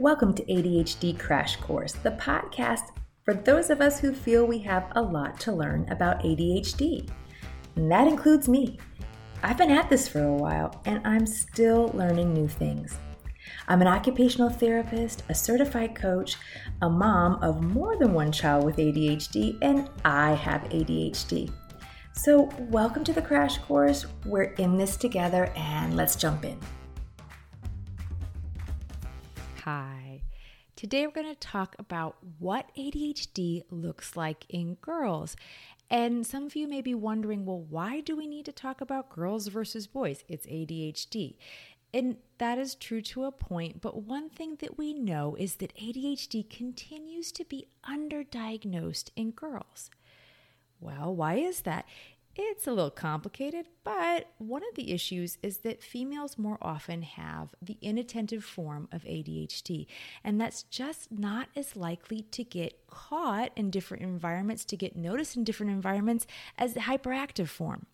Welcome to ADHD Crash Course, the podcast for those of us who feel we have a lot to learn about ADHD. And that includes me. I've been at this for a while and I'm still learning new things. I'm an occupational therapist, a certified coach, a mom of more than one child with ADHD, and I have ADHD. So, welcome to the crash course. We're in this together and let's jump in. Hi. Today we're going to talk about what ADHD looks like in girls. And some of you may be wondering, well, why do we need to talk about girls versus boys? It's ADHD. And that is true to a point, but one thing that we know is that ADHD continues to be underdiagnosed in girls. Well, why is that? It's a little complicated, but one of the issues is that females more often have the inattentive form of ADHD, and that's just not as likely to get caught in different environments, to get noticed in different environments as the hyperactive form.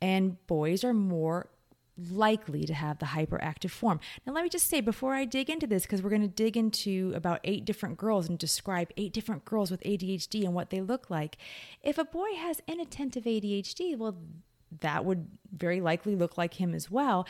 And boys are more likely to have the hyperactive form. Now, let me just say before I dig into this, because we're going to dig into about eight different girls and describe eight different girls with ADHD and what they look like. If a boy has inattentive ADHD, well, that would very likely look like him as well.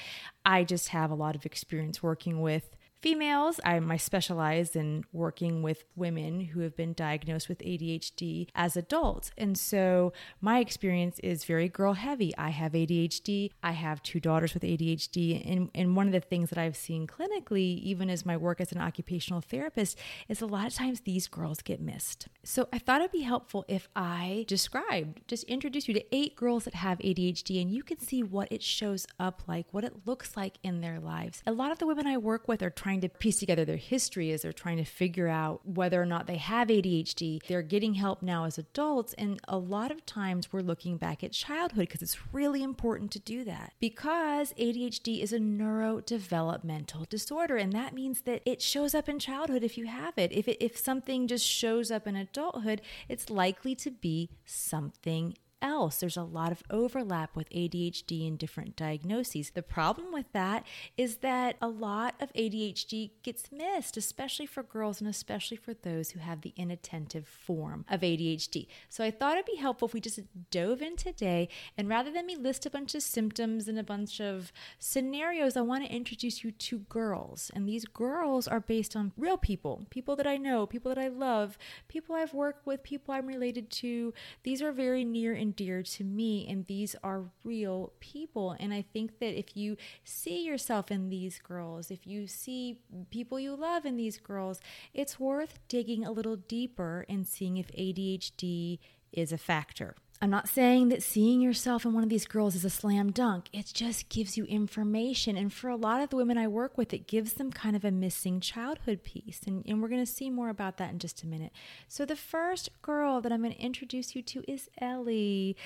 I just have a lot of experience working with females. I'm I specialize in working with women who have been diagnosed with ADHD as adults. And so my experience is very girl heavy. I have ADHD. I have two daughters with ADHD. And, and one of the things that I've seen clinically, even as my work as an occupational therapist, is a lot of times these girls get missed. So I thought it'd be helpful if I described, just introduce you to eight girls that have ADHD and you can see what it shows up like, what it looks like in their lives. A lot of the women I work with are trying trying to piece together their history as they're trying to figure out whether or not they have ADHD. They're getting help now as adults. And a lot of times we're looking back at childhood because it's really important to do that because ADHD is a neurodevelopmental disorder. And that means that it shows up in childhood if you have it. If, it, if something just shows up in adulthood, it's likely to be something else. There's a lot of overlap with ADHD and different diagnoses. The problem with that is that a lot of ADHD gets missed, especially for girls and especially for those who have the inattentive form of ADHD. So I thought it'd be helpful if we just dove in today and rather than me list a bunch of symptoms and a bunch of scenarios, I want to introduce you to girls. And these girls are based on real people, people that I know, people that I love, people I've worked with, people I'm related to. These are very near and dear to me, and these are real people. And I think that if you see yourself in these girls, if you see people you love in these girls, it's worth digging a little deeper and seeing if ADHD is a factor. I'm not saying that seeing yourself in one of these girls is a slam dunk. It just gives you information. And for a lot of the women I work with, it gives them kind of a missing childhood piece. And, and we're going to see more about that in just a minute. So, the first girl that I'm going to introduce you to is Ellie.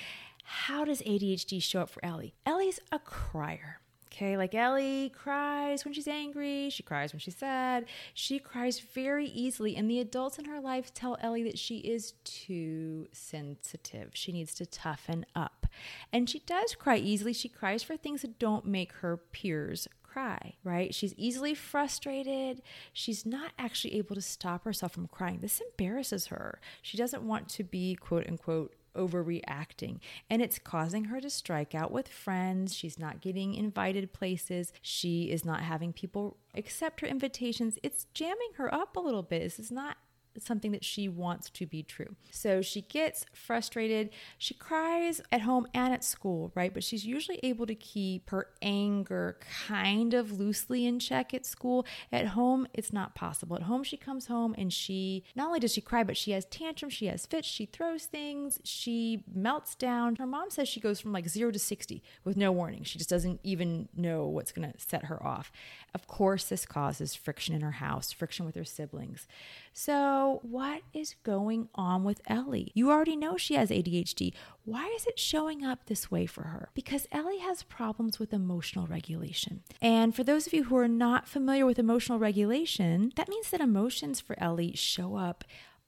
How does ADHD show up for Ellie? Ellie's a crier. Okay, like Ellie cries when she's angry, she cries when she's sad, she cries very easily. And the adults in her life tell Ellie that she is too sensitive. She needs to toughen up. And she does cry easily. She cries for things that don't make her peers cry, right? She's easily frustrated. She's not actually able to stop herself from crying. This embarrasses her. She doesn't want to be, quote unquote, overreacting and it's causing her to strike out with friends. She's not getting invited places. She is not having people accept her invitations. It's jamming her up a little bit. This is not something that she wants to be true. So she gets frustrated. She cries at home and at school, right? But she's usually able to keep her anger kind of loosely in check at school. At home, it's not possible. At home, she comes home and she not only does she cry, but she has tantrums, she has fits, she throws things, she melts down. Her mom says she goes from like zero to 60 with no warning. She just doesn't even know what's going to set her off. Of course, this causes friction in her house, friction with her siblings. So, what is going on with Ellie? You already know she has ADHD. Why is it showing up this way for her? Because Ellie has problems with emotional regulation. And for those of you who are not familiar with emotional regulation, that means that emotions for Ellie show up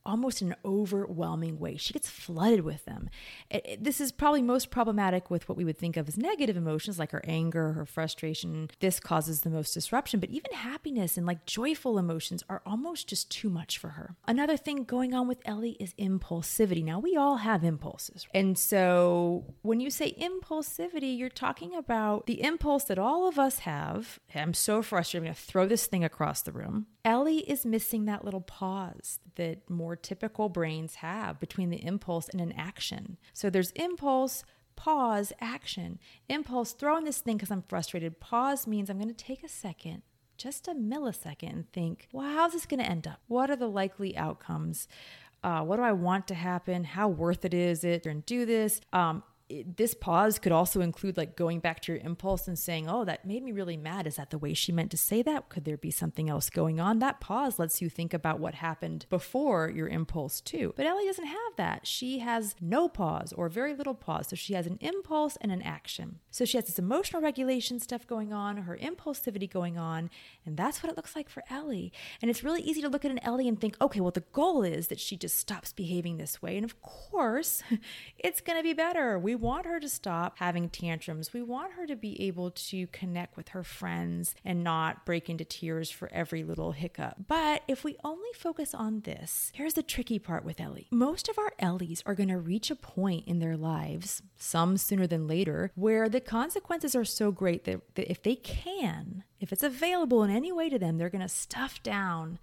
almost in an overwhelming way. She gets flooded with them. It, it, this is probably most problematic with what we would think of as negative emotions like her anger, her frustration. This causes the most disruption, but even happiness and like joyful emotions are almost just too much for her. Another thing going on with Ellie is impulsivity. Now, we all have impulses. And so when you say impulsivity, you're talking about the impulse that all of us have. I'm so frustrated. I'm going to throw this thing across the room. Ellie is missing that little pause that more typical brains have between the impulse and an action. So there's impulse, pause, action. Impulse, throwing this thing because I'm frustrated. Pause means I'm going to take a second, just a millisecond, and think, well, how's this going to end up? What are the likely outcomes? Uh, what do I want to happen? How worth it is it? And do this. Um, this pause could also include like going back to your impulse and saying, Oh, that made me really mad. Is that the way she meant to say that? Could there be something else going on? That pause lets you think about what happened before your impulse, too. But Ellie doesn't have that. She has no pause or very little pause. So she has an impulse and an action. So she has this emotional regulation stuff going on, her impulsivity going on. And that's what it looks like for Ellie. And it's really easy to look at an Ellie and think, okay, well, the goal is that she just stops behaving this way. And of course, it's going to be better. We want her to stop having tantrums. We want her to be able to connect with her friends and not break into tears for every little hiccup. But if we only focus on this, here's the tricky part with Ellie. Most of our Ellies are going to reach a point in their lives, some sooner than later, where the consequences are so great that, that if they can, if it's available in any way to them, they're going to stuff down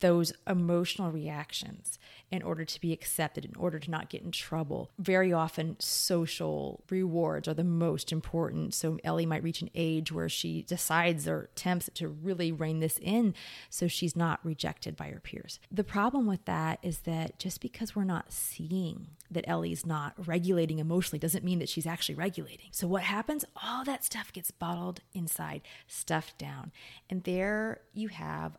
those emotional reactions in order to be accepted, in order to not get in trouble. Very often, social rewards are the most important. So, Ellie might reach an age where she decides or attempts to really rein this in so she's not rejected by her peers. The problem with that is that just because we're not seeing that Ellie's not regulating emotionally doesn't mean that she's actually regulating. So, what happens? All that stuff gets bottled inside, stuffed down. And there you have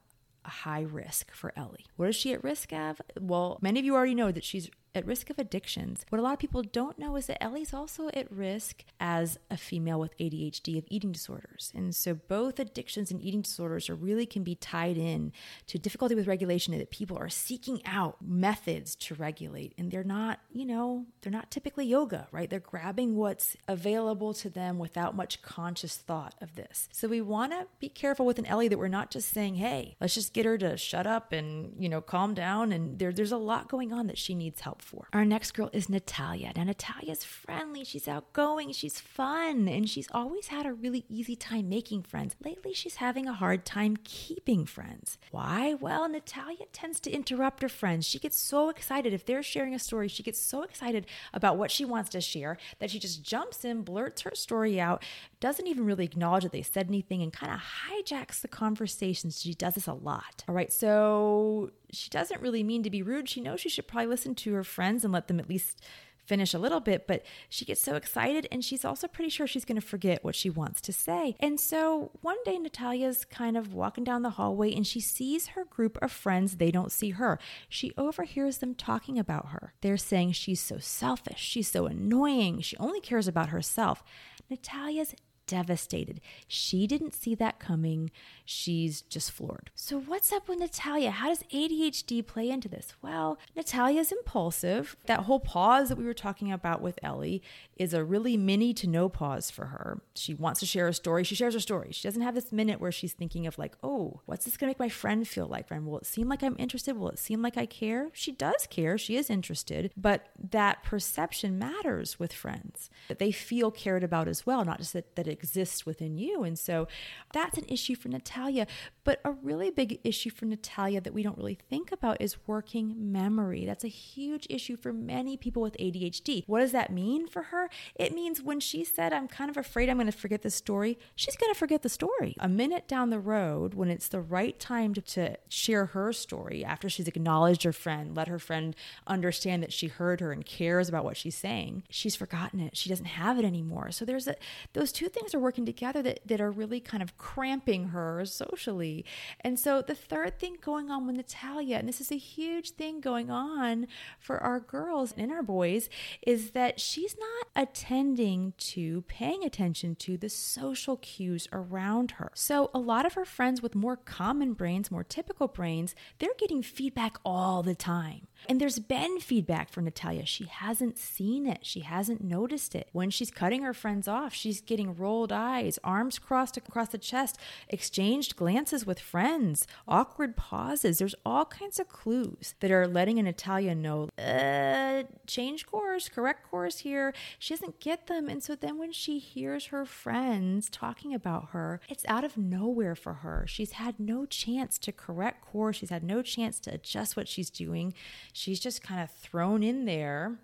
high risk for Ellie. What is she at risk of? Well, many of you already know that she's at risk of addictions. What a lot of people don't know is that Ellie's also at risk as a female with ADHD of eating disorders. And so both addictions and eating disorders are really can be tied in to difficulty with regulation that people are seeking out methods to regulate and they're not, you know, they're not typically yoga, right? They're grabbing what's available to them without much conscious thought of this. So we want to be careful with an Ellie that we're not just saying, "Hey, let's just get her to shut up and, you know, calm down." And there there's a lot going on that she needs help for. Our next girl is Natalia. Now, Natalia's friendly, she's outgoing, she's fun, and she's always had a really easy time making friends. Lately, she's having a hard time keeping friends. Why? Well, Natalia tends to interrupt her friends. She gets so excited. If they're sharing a story, she gets so excited about what she wants to share that she just jumps in, blurts her story out, doesn't even really acknowledge that they said anything, and kind of hijacks the conversation. She does this a lot. All right, so she doesn't really mean to be rude. She knows she should probably listen to her friends and let them at least finish a little bit, but she gets so excited and she's also pretty sure she's going to forget what she wants to say. And so one day, Natalia's kind of walking down the hallway and she sees her group of friends. They don't see her. She overhears them talking about her. They're saying she's so selfish, she's so annoying, she only cares about herself. Natalia's devastated. She didn't see that coming. She's just floored. So, what's up with Natalia? How does ADHD play into this? Well, Natalia's impulsive. That whole pause that we were talking about with Ellie is a really mini to no pause for her. She wants to share a story. She shares her story. She doesn't have this minute where she's thinking of, like, oh, what's this going to make my friend feel like? Friend, will it seem like I'm interested? Will it seem like I care? She does care. She is interested. But that perception matters with friends, that they feel cared about as well, not just that, that it exists within you. And so that's an issue for Natalia. But a really big issue for Natalia that we don't really think about is working memory. That's a huge issue for many people with ADHD. What does that mean for her? It means when she said, I'm kind of afraid I'm going to forget the story, she's going to forget the story. A minute down the road, when it's the right time to, to share her story, after she's acknowledged her friend, let her friend understand that she heard her and cares about what she's saying, she's forgotten it. She doesn't have it anymore. So there's a, those two things are working together that, that are really kind of cramping her socially. And so the third thing going on with Natalia, and this is a huge thing going on for our girls and our boys, is that she's not attending to, paying attention to the social cues around her. So a lot of her friends with more common brains, more typical brains, they're getting feedback all the time And there's been feedback from Natalia. She hasn't seen it, she hasn't noticed it. When she's cutting her friends off, she's getting rolled eyes, arms crossed across the chest, exchanged glances with friends, awkward pauses. There's all kinds of clues that are letting Natalia know, uh, change course, correct course here. She doesn't get them. And so then when she hears her friends talking about her, it's out of nowhere for her. She's had no chance to correct course. She's had no chance to adjust what she's doing. She's just kind of thrown in there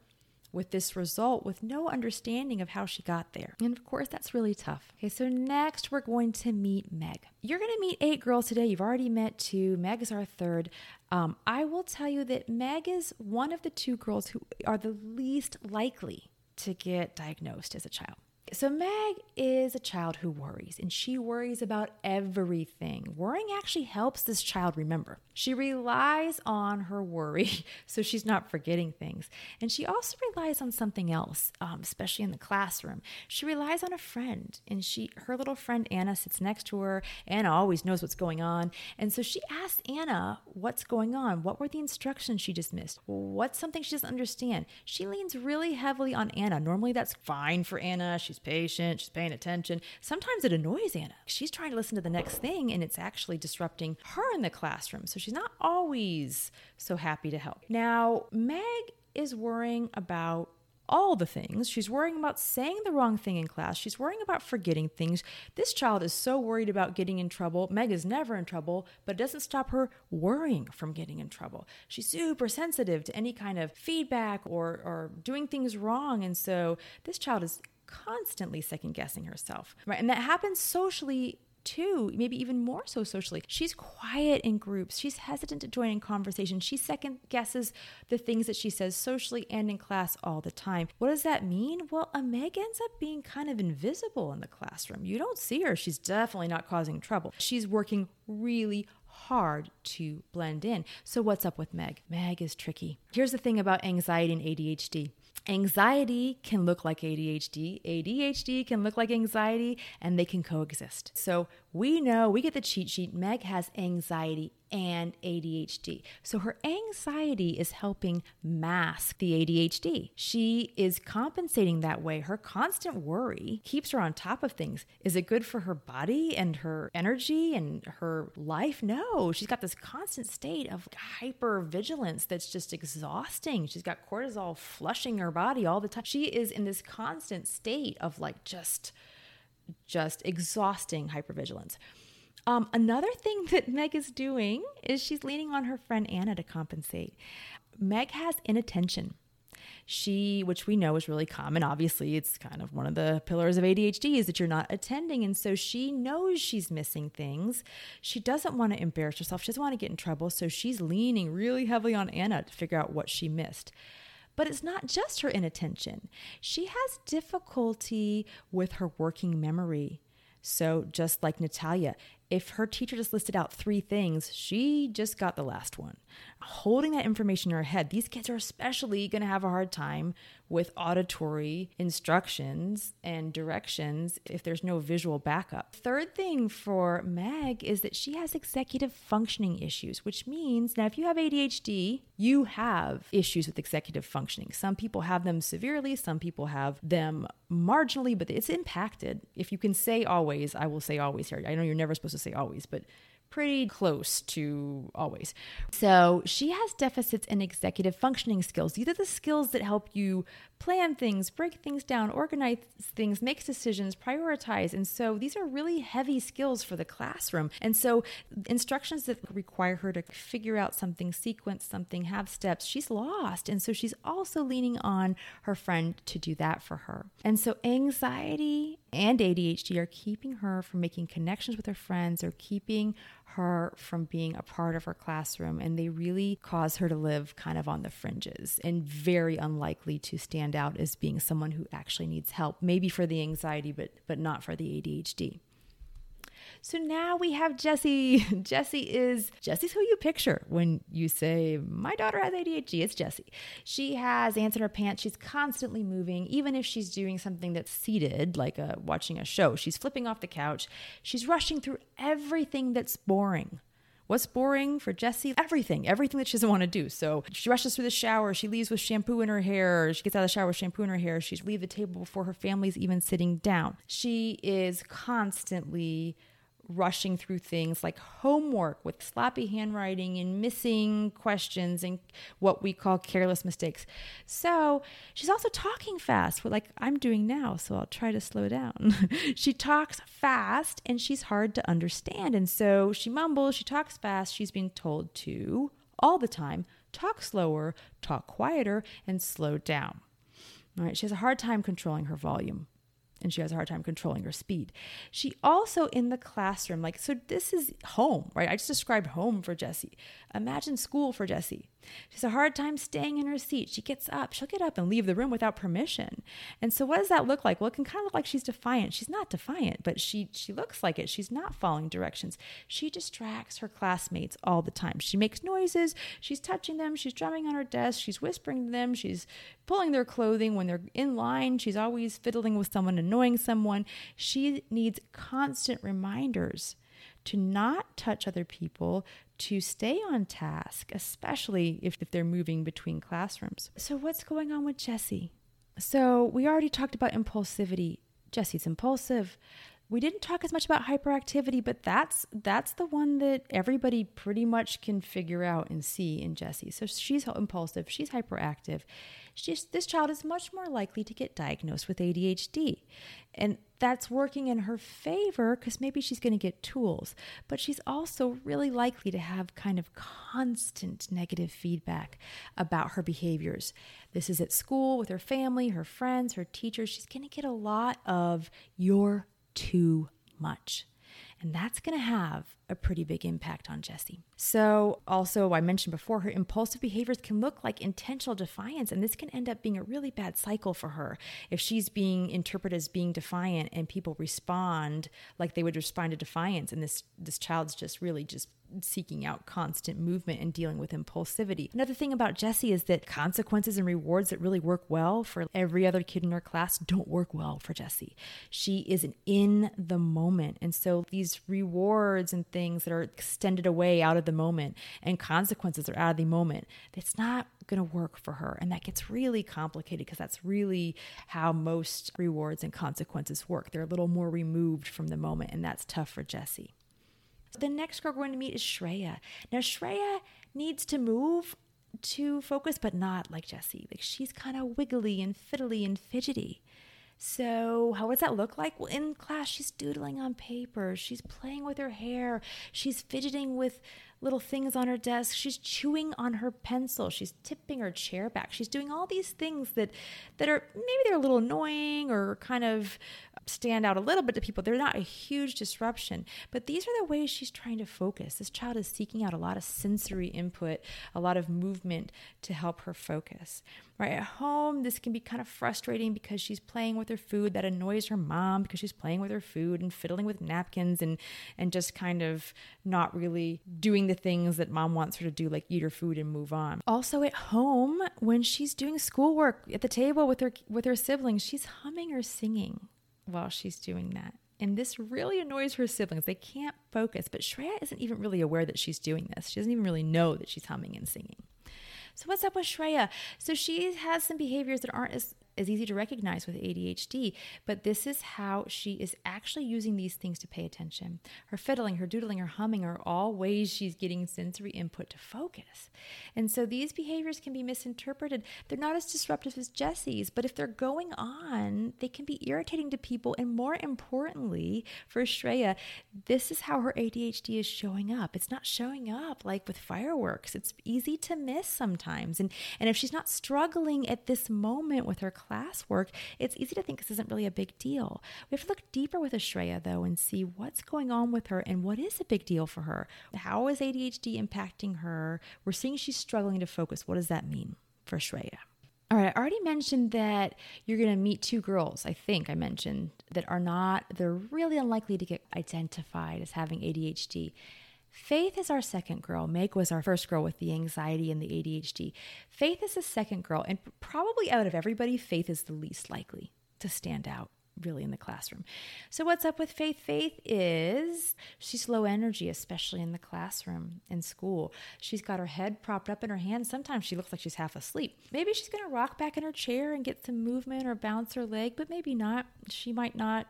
with this result with no understanding of how she got there. And of course, that's really tough. Okay, so next we're going to meet Meg. You're going to meet eight girls today. You've already met two. Meg is our third. Um, I will tell you that Meg is one of the two girls who are the least likely to get diagnosed as a child. So, Meg is a child who worries, and she worries about everything. Worrying actually helps this child remember. She relies on her worry so she's not forgetting things. And she also relies on something else, um, especially in the classroom. She relies on a friend, and she her little friend Anna sits next to her. Anna always knows what's going on. And so she asks Anna what's going on. What were the instructions she just missed? What's something she doesn't understand? She leans really heavily on Anna. Normally, that's fine for Anna. She's patient, she's paying attention. Sometimes it annoys Anna. She's trying to listen to the next thing and it's actually disrupting her in the classroom. So she's not always so happy to help. Now, Meg is worrying about all the things. She's worrying about saying the wrong thing in class. She's worrying about forgetting things. This child is so worried about getting in trouble. Meg is never in trouble, but it doesn't stop her worrying from getting in trouble. She's super sensitive to any kind of feedback or, or doing things wrong. And so this child is constantly second guessing herself, right? And that happens socially too, maybe even more so socially. She's quiet in groups. She's hesitant to join in conversation. She second guesses the things that she says socially and in class all the time. What does that mean? Well, a Meg ends up being kind of invisible in the classroom. You don't see her. She's definitely not causing trouble. She's working really hard to blend in. So, what's up with Meg? Meg is tricky. Here's the thing about anxiety and ADHD Anxiety can look like ADHD, ADHD can look like anxiety, and they can coexist. So we know, we get the cheat sheet. Meg has anxiety and ADHD. So her anxiety is helping mask the ADHD. She is compensating that way. Her constant worry keeps her on top of things. Is it good for her body and her energy and her life? No. She's got this constant state of hyper vigilance that's just exhausting. She's got cortisol flushing her body all the time. She is in this constant state of like just just exhausting hypervigilance. Um, another thing that Meg is doing is she's leaning on her friend Anna to compensate. Meg has inattention. She, which we know is really common, obviously, it's kind of one of the pillars of ADHD is that you're not attending. And so she knows she's missing things. She doesn't want to embarrass herself. She doesn't want to get in trouble. So she's leaning really heavily on Anna to figure out what she missed. But it's not just her inattention, she has difficulty with her working memory. So, just like Natalia, if her teacher just listed out three things, she just got the last one. Holding that information in her head, these kids are especially going to have a hard time with auditory instructions and directions if there's no visual backup. Third thing for Meg is that she has executive functioning issues, which means now if you have ADHD, you have issues with executive functioning. Some people have them severely, some people have them marginally, but it's impacted. If you can say always, I will say always here. I know you're never supposed to say always, but pretty close to always. So she has deficits in executive functioning skills. These are the skills that help you plan things, break things down, organize things, make decisions, prioritize. And so these are really heavy skills for the classroom. And so instructions that require her to figure out something, sequence something, have steps, she's lost. And so she's also leaning on her friend to do that for her. And so anxiety and ADHD are keeping her from making connections with her friends or keeping her from being a part of her classroom. And they really cause her to live kind of on the fringes and very unlikely to stand out as being someone who actually needs help, maybe for the anxiety, but, but not for the ADHD. So now we have Jesse. Jesse is Jesse's who you picture when you say, My daughter has ADHD. It's Jesse. She has ants in her pants. She's constantly moving, even if she's doing something that's seated, like a, watching a show. She's flipping off the couch. She's rushing through everything that's boring What's boring for Jessie? Everything, everything that she doesn't want to do. So she rushes through the shower, she leaves with shampoo in her hair, she gets out of the shower with shampoo in her hair, She leaves the table before her family's even sitting down. She is constantly rushing through things like homework with sloppy handwriting and missing questions and what we call careless mistakes. So she's also talking fast, like I'm doing now, so I'll try to slow down. she talks fast and she's hard to understand. And so she mumbles, she talks fast. She's being told to all the time talk slower, talk quieter, and slow down. All right, she has a hard time controlling her volume and she has a hard time controlling her speed. She also in the classroom, like, so this is home, right? I just described home for Jesse. Imagine school for Jessie. She has a hard time staying in her seat. She gets up. She'll get up and leave the room without permission. And so what does that look like? Well, it can kind of look like she's defiant. She's not defiant, but she she looks like it. She's not following directions. She distracts her classmates all the time. She makes noises, she's touching them, she's drumming on her desk, she's whispering to them, she's pulling their clothing when they're in line, she's always fiddling with someone, annoying someone. She needs constant reminders to not touch other people, to stay on task, especially if, if they're moving between classrooms. So, what's going on with Jesse? So, we already talked about impulsivity. Jesse's impulsive. We didn't talk as much about hyperactivity, but that's that's the one that everybody pretty much can figure out and see in Jessie. So she's impulsive, she's hyperactive. She's, this child is much more likely to get diagnosed with ADHD. And that's working in her favor because maybe she's going to get tools, but she's also really likely to have kind of constant negative feedback about her behaviors. This is at school with her family, her friends, her teachers. She's going to get a lot of your too much. And that's going to have a pretty big impact on Jessie. So, also, I mentioned before, her impulsive behaviors can look like intentional defiance, and this can end up being a really bad cycle for her. If she's being interpreted as being defiant and people respond like they would respond to defiance, and this this child's just really just seeking out constant movement and dealing with impulsivity. Another thing about Jessie is that consequences and rewards that really work well for every other kid in her class don't work well for Jessie. She is an in the moment. And so these rewards and things that are extended away out of the moment and consequences are out of the moment, it's not going to work for her. And that gets really complicated because that's really how most rewards and consequences work. They're a little more removed from the moment, and that's tough for Jessie. The next girl we're going to meet is Shreya. Now, Shreya needs to move to focus, but not like Jessie. Like she's kind of wiggly and fiddly and fidgety. So, how does that look like? Well, in class, she's doodling on paper, she's playing with her hair, she's fidgeting with little things on her desk, she's chewing on her pencil, she's tipping her chair back. She's doing all these things that that are maybe they're a little annoying or kind of stand out a little bit to people. They're not a huge disruption, but these are the ways she's trying to focus. This child is seeking out a lot of sensory input, a lot of movement to help her focus. Right at home, this can be kind of frustrating because she's playing with her food that annoys her mom because she's playing with her food and fiddling with napkins and and just kind of not really doing the things that mom wants her to do like eat her food and move on. Also at home, when she's doing schoolwork at the table with her with her siblings, she's humming or singing while she's doing that. And this really annoys her siblings. They can't focus, but Shreya isn't even really aware that she's doing this. She doesn't even really know that she's humming and singing. So, what's up with Shreya? So, she has some behaviors that aren't as is easy to recognize with ADHD, but this is how she is actually using these things to pay attention. Her fiddling, her doodling, her humming are all ways she's getting sensory input to focus. And so these behaviors can be misinterpreted. They're not as disruptive as Jessie's, but if they're going on, they can be irritating to people. And more importantly, for Shreya, this is how her ADHD is showing up. It's not showing up like with fireworks. It's easy to miss sometimes. And and if she's not struggling at this moment with her classwork, it's easy to think this isn't really a big deal. We have to look deeper with a Shreya, though, and see what's going on with her and what is a big deal for her. How is ADHD impacting her? We're seeing she's struggling to focus. What does that mean for a Shreya? All right, I already mentioned that you're going to meet two girls, I think I mentioned, that are not, they're really unlikely to get identified as having ADHD. Faith is our second girl. Meg was our first girl with the anxiety and the ADHD. Faith is the second girl, and probably out of everybody, Faith is the least likely to stand out really in the classroom. So, what's up with Faith? Faith is she's low energy, especially in the classroom in school. She's got her head propped up in her hands. Sometimes she looks like she's half asleep. Maybe she's going to rock back in her chair and get some movement or bounce her leg, but maybe not. She might not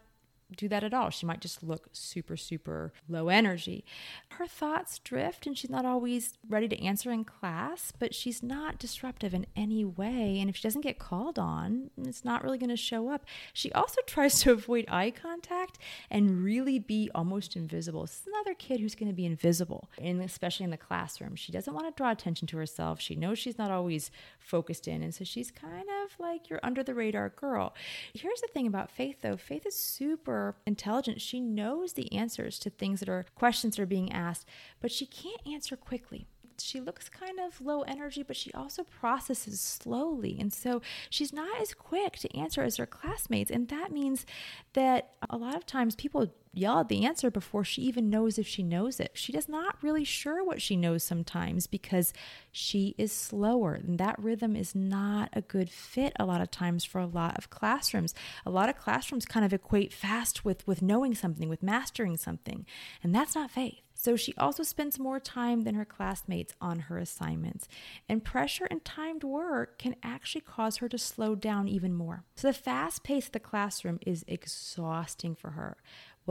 do that at all. She might just look super, super low energy. Her thoughts drift and she's not always ready to answer in class, but she's not disruptive in any way. And if she doesn't get called on, it's not really going to show up. She also tries to avoid eye contact and really be almost invisible. This is another kid who's going to be invisible, and especially in the classroom. She doesn't want to draw attention to herself. She knows she's not always focused in. And so she's kind of like your under the radar girl. Here's the thing about Faith, though Faith is super intelligent. She knows the answers to things that are questions that are being asked, but she can't answer quickly she looks kind of low energy, but she also processes slowly. And so she's not as quick to answer as her classmates. And that means that a lot of times people yell at the answer before she even knows if she knows it. She does not really sure what she knows sometimes because she is slower and that rhythm is not a good fit a lot of times for a lot of classrooms. A lot of classrooms kind of equate fast with with knowing something, with mastering something, and that's not faith. So she also spends more time than her classmates on her assignments. And pressure and timed work can actually cause her to slow down even more. So the fast pace of the classroom is exhausting for her.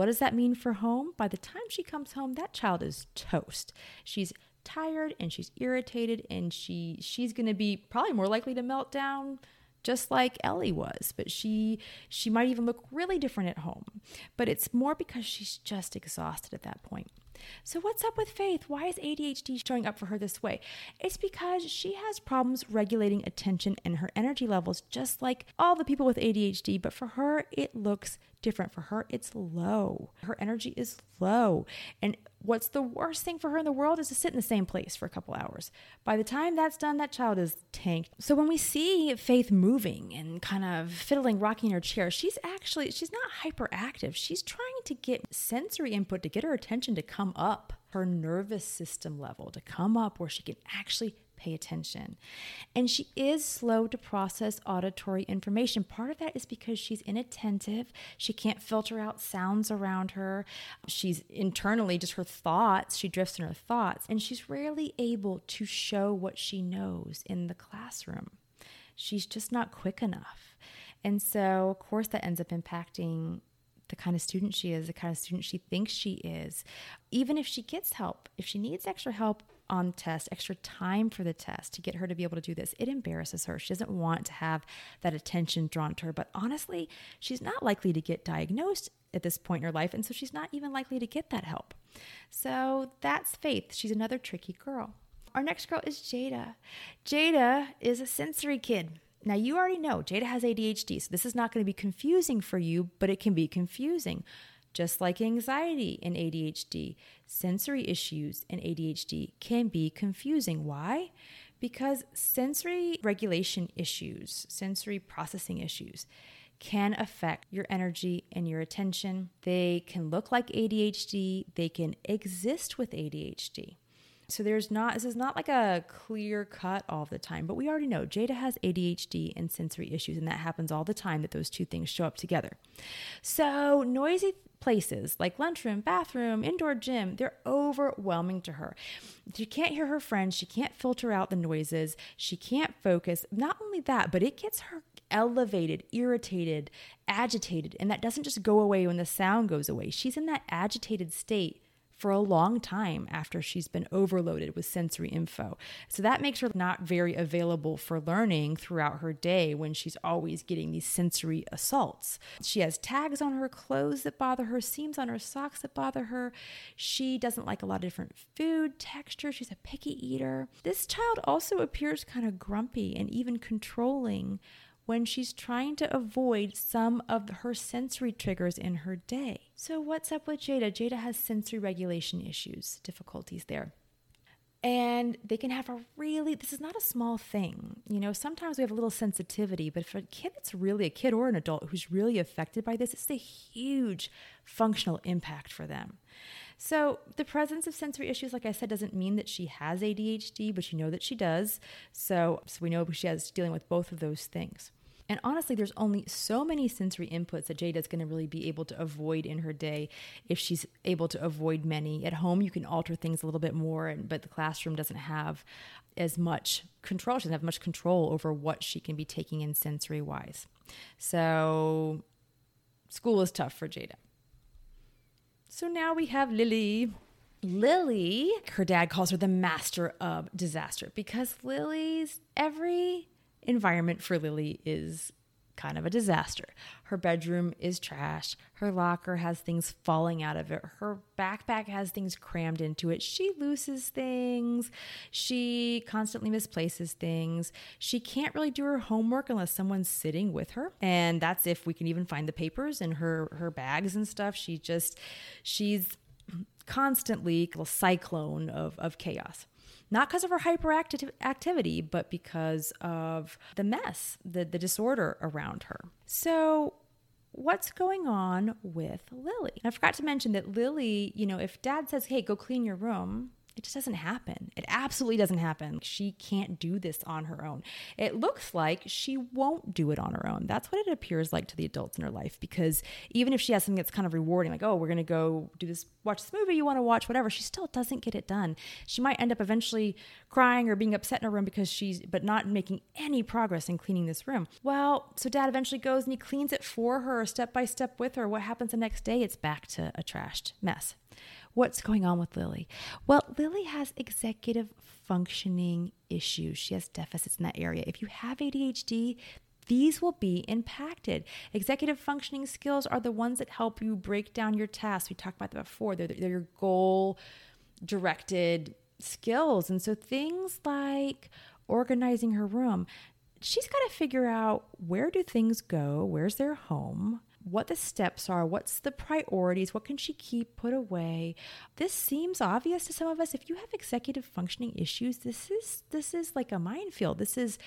What does that mean for home? By the time she comes home, that child is toast. She's tired and she's irritated and she she's going to be probably more likely to melt down just like Ellie was, but she she might even look really different at home. But it's more because she's just exhausted at that point. So, what's up with Faith? Why is ADHD showing up for her this way? It's because she has problems regulating attention and her energy levels, just like all the people with ADHD. But for her, it looks different. For her, it's low. Her energy is low. And what's the worst thing for her in the world is to sit in the same place for a couple hours. By the time that's done, that child is tanked. So when we see Faith moving and kind of fiddling, rocking her chair, she's actually she's not hyperactive. She's trying to get sensory input to get her attention to come up, her nervous system level to come up where she can actually pay attention. And she is slow to process auditory information. Part of that is because she's inattentive. She can't filter out sounds around her. She's internally just her thoughts, she drifts in her thoughts, and she's rarely able to show what she knows in the classroom. She's just not quick enough. And so, of course, that ends up impacting the kind of student she is, the kind of student she thinks she is. Even if she gets help, if she needs extra help, on the test, extra time for the test to get her to be able to do this. It embarrasses her. She doesn't want to have that attention drawn to her. But honestly, she's not likely to get diagnosed at this point in her life. And so she's not even likely to get that help. So that's Faith. She's another tricky girl. Our next girl is Jada. Jada is a sensory kid. Now, you already know Jada has ADHD, so this is not going to be confusing for you, but it can be confusing. Just like anxiety and ADHD, sensory issues and ADHD can be confusing. Why? Because sensory regulation issues, sensory processing issues, can affect your energy and your attention. They can look like ADHD, they can exist with ADHD. So there's not this is not like a clear cut all the time, but we already know Jada has ADHD and sensory issues and that happens all the time that those two things show up together. So noisy places like lunchroom, bathroom, indoor gym, they're overwhelming to her. She can't hear her friends, she can't filter out the noises, she can't focus. Not only that, but it gets her elevated, irritated, agitated, and that doesn't just go away when the sound goes away. She's in that agitated state for a long time after she's been overloaded with sensory info. So that makes her not very available for learning throughout her day when she's always getting these sensory assaults. She has tags on her clothes that bother her, seams on her socks that bother her. She doesn't like a lot of different food texture. She's a picky eater. This child also appears kind of grumpy and even controlling when she's trying to avoid some of her sensory triggers in her day. So, what's up with Jada? Jada has sensory regulation issues, difficulties there. And they can have a really, this is not a small thing. You know, sometimes we have a little sensitivity, but for a kid that's really a kid or an adult who's really affected by this, it's a huge functional impact for them. So, the presence of sensory issues, like I said, doesn't mean that she has ADHD, but you know that she does. So, so we know she has dealing with both of those things. And honestly, there's only so many sensory inputs that Jada's going to really be able to avoid in her day if she's able to avoid many. At home, you can alter things a little bit more, and, but the classroom doesn't have as much control. She doesn't have much control over what she can be taking in sensory wise. So, school is tough for Jada. So now we have Lily. Lily, her dad calls her the master of disaster because Lily's every environment for Lily is kind of a disaster. Her bedroom is trash. Her locker has things falling out of it. Her backpack has things crammed into it. She loses things. She constantly misplaces things. She can't really do her homework unless someone's sitting with her. And that's if we can even find the papers in her her bags and stuff. She just she's constantly a cyclone of, of chaos not because of her hyperactive activity, but because of the mess, the, the disorder around her. So, what's going on with Lily? I forgot to mention that Lily, you know, if dad says, hey, go clean your room, it just doesn't happen. It absolutely doesn't happen. She can't do this on her own. It looks like she won't do it on her own. That's what it appears like to the adults in her life because even if she has something that's kind of rewarding, like, oh, we're going to go do this, watch this movie you want to watch, whatever, she still doesn't get it done. She might end up eventually crying or being upset in her room because she's, but not making any progress in cleaning this room. Well, so dad eventually goes and he cleans it for her step by step with her. What happens the next day? It's back to a trashed mess. What's going on with Lily? Well, Lily has executive functioning issues. She has deficits in that area. If you have ADHD, these will be impacted. Executive functioning skills are the ones that help you break down your tasks. We talked about that before. They're, they're your goal directed skills. And so things like organizing her room, she's got to figure out where do things go? Where's their home? What the steps are, what's the priorities, what can she keep put away. This seems obvious to some of us. If you have executive functioning issues, this is this is like a minefield. This is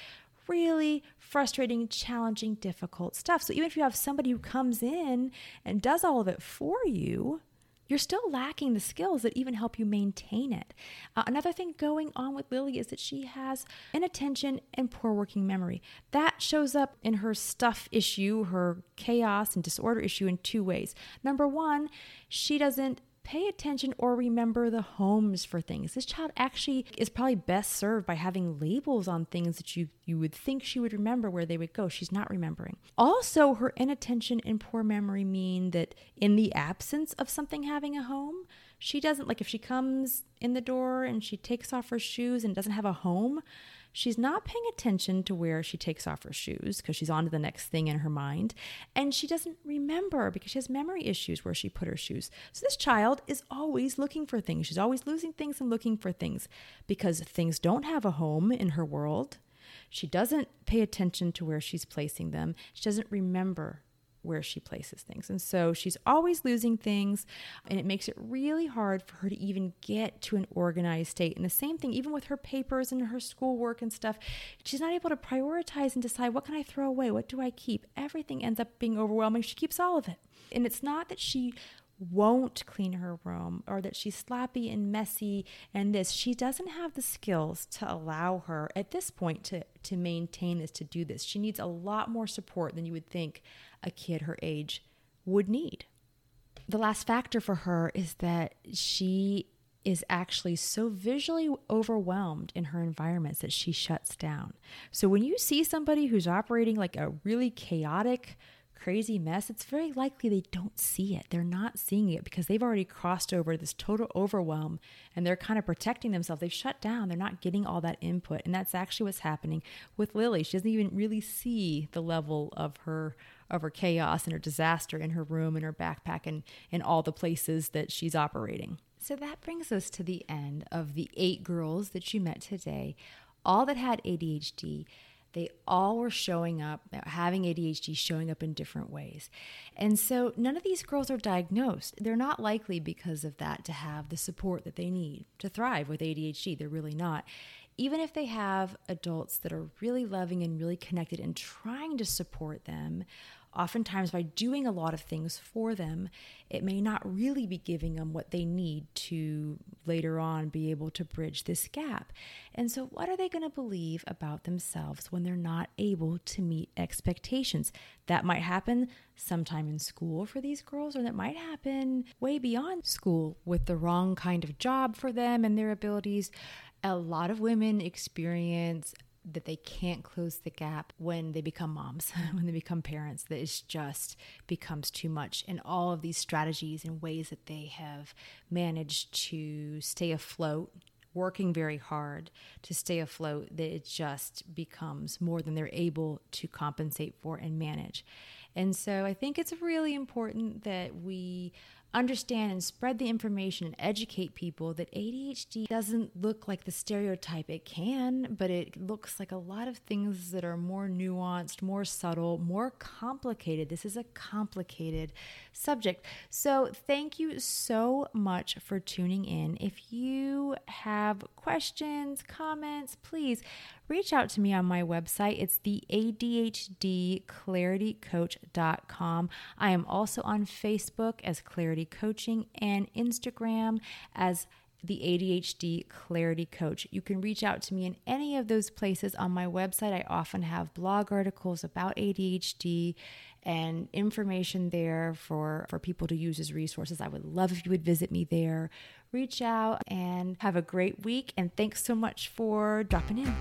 really frustrating, challenging, difficult stuff. So even if you have somebody who comes in and does all of it for you, you're still lacking the skills that even help you maintain it. Uh, another thing going on with Lily is that she has inattention and poor working memory. That shows up in her stuff issue, her chaos and disorder issue in two ways. Number one, she doesn't pay attention or remember the homes for things. This child actually is probably best served by having labels on things that you, you would think she would remember where they would go. She's not remembering. Also, her inattention and poor memory mean that in the absence of something having a home, she doesn't like if she comes in the door and she takes off her shoes and doesn't have a home, She's not paying attention to where she takes off her shoes because she's on to the next thing in her mind. And she doesn't remember because she has memory issues where she put her shoes. So this child is always looking for things. She's always losing things and looking for things because things don't have a home in her world. She doesn't pay attention to where she's placing them. She doesn't remember where she places things. And so she's always losing things, and it makes it really hard for her to even get to an organized state. And the same thing, even with her papers and her schoolwork and stuff, she's not able to prioritize and decide what can I throw away? What do I keep? Everything ends up being overwhelming. She keeps all of it. And it's not that she won't clean her room or that she's sloppy and messy and this she doesn't have the skills to allow her at this point to to maintain this to do this she needs a lot more support than you would think a kid her age would need. The last factor for her is that she is actually so visually overwhelmed in her environments that she shuts down. So when you see somebody who's operating like a really chaotic, crazy mess, it's very likely they don't see it. They're not seeing it because they've already crossed over this total overwhelm and they're kind of protecting themselves. They've shut down. They're not getting all that input. And that's actually what's happening with Lily. She doesn't even really see the level of her of her chaos and her disaster in her room and her backpack and in all the places that she's operating. So that brings us to the end of the eight girls that you met today, all that had ADHD. They all were showing up, having ADHD showing up in different ways. And so none of these girls are diagnosed. They're not likely because of that to have the support that they need to thrive with ADHD. They're really not even if they have adults that are really loving and really connected and trying to support them, oftentimes by doing a lot of things for them, it may not really be giving them what they need to later on be able to bridge this gap. And so, what are they going to believe about themselves when they're not able to meet expectations? That might happen sometime in school for these girls, or that might happen way beyond school with the wrong kind of job for them and their abilities. A lot of women experience that they can't close the gap when they become moms, when they become parents, that it just becomes too much. And all of these strategies and ways that they have managed to stay afloat, working very hard to stay afloat, that it just becomes more than they're able to compensate for and manage. And so I think it's really important that we understand and spread the information and educate people that ADHD doesn't look like the stereotype. It can, but it looks like a lot of things that are more nuanced, more subtle, more complicated. This is a complicated subject. So, thank you so much for tuning in. If you have questions, comments, please reach out to me on my website. It's the ADHDclaritycoach.com. I am also on Facebook as Clarity Coaching and Instagram as the ADHD Clarity Coach. You can reach out to me in any of those places on my website. I often have blog articles about ADHD and information there for, for people to use as resources. I would love if you would visit me there. Reach out and have a great week. And thanks so much for dropping in.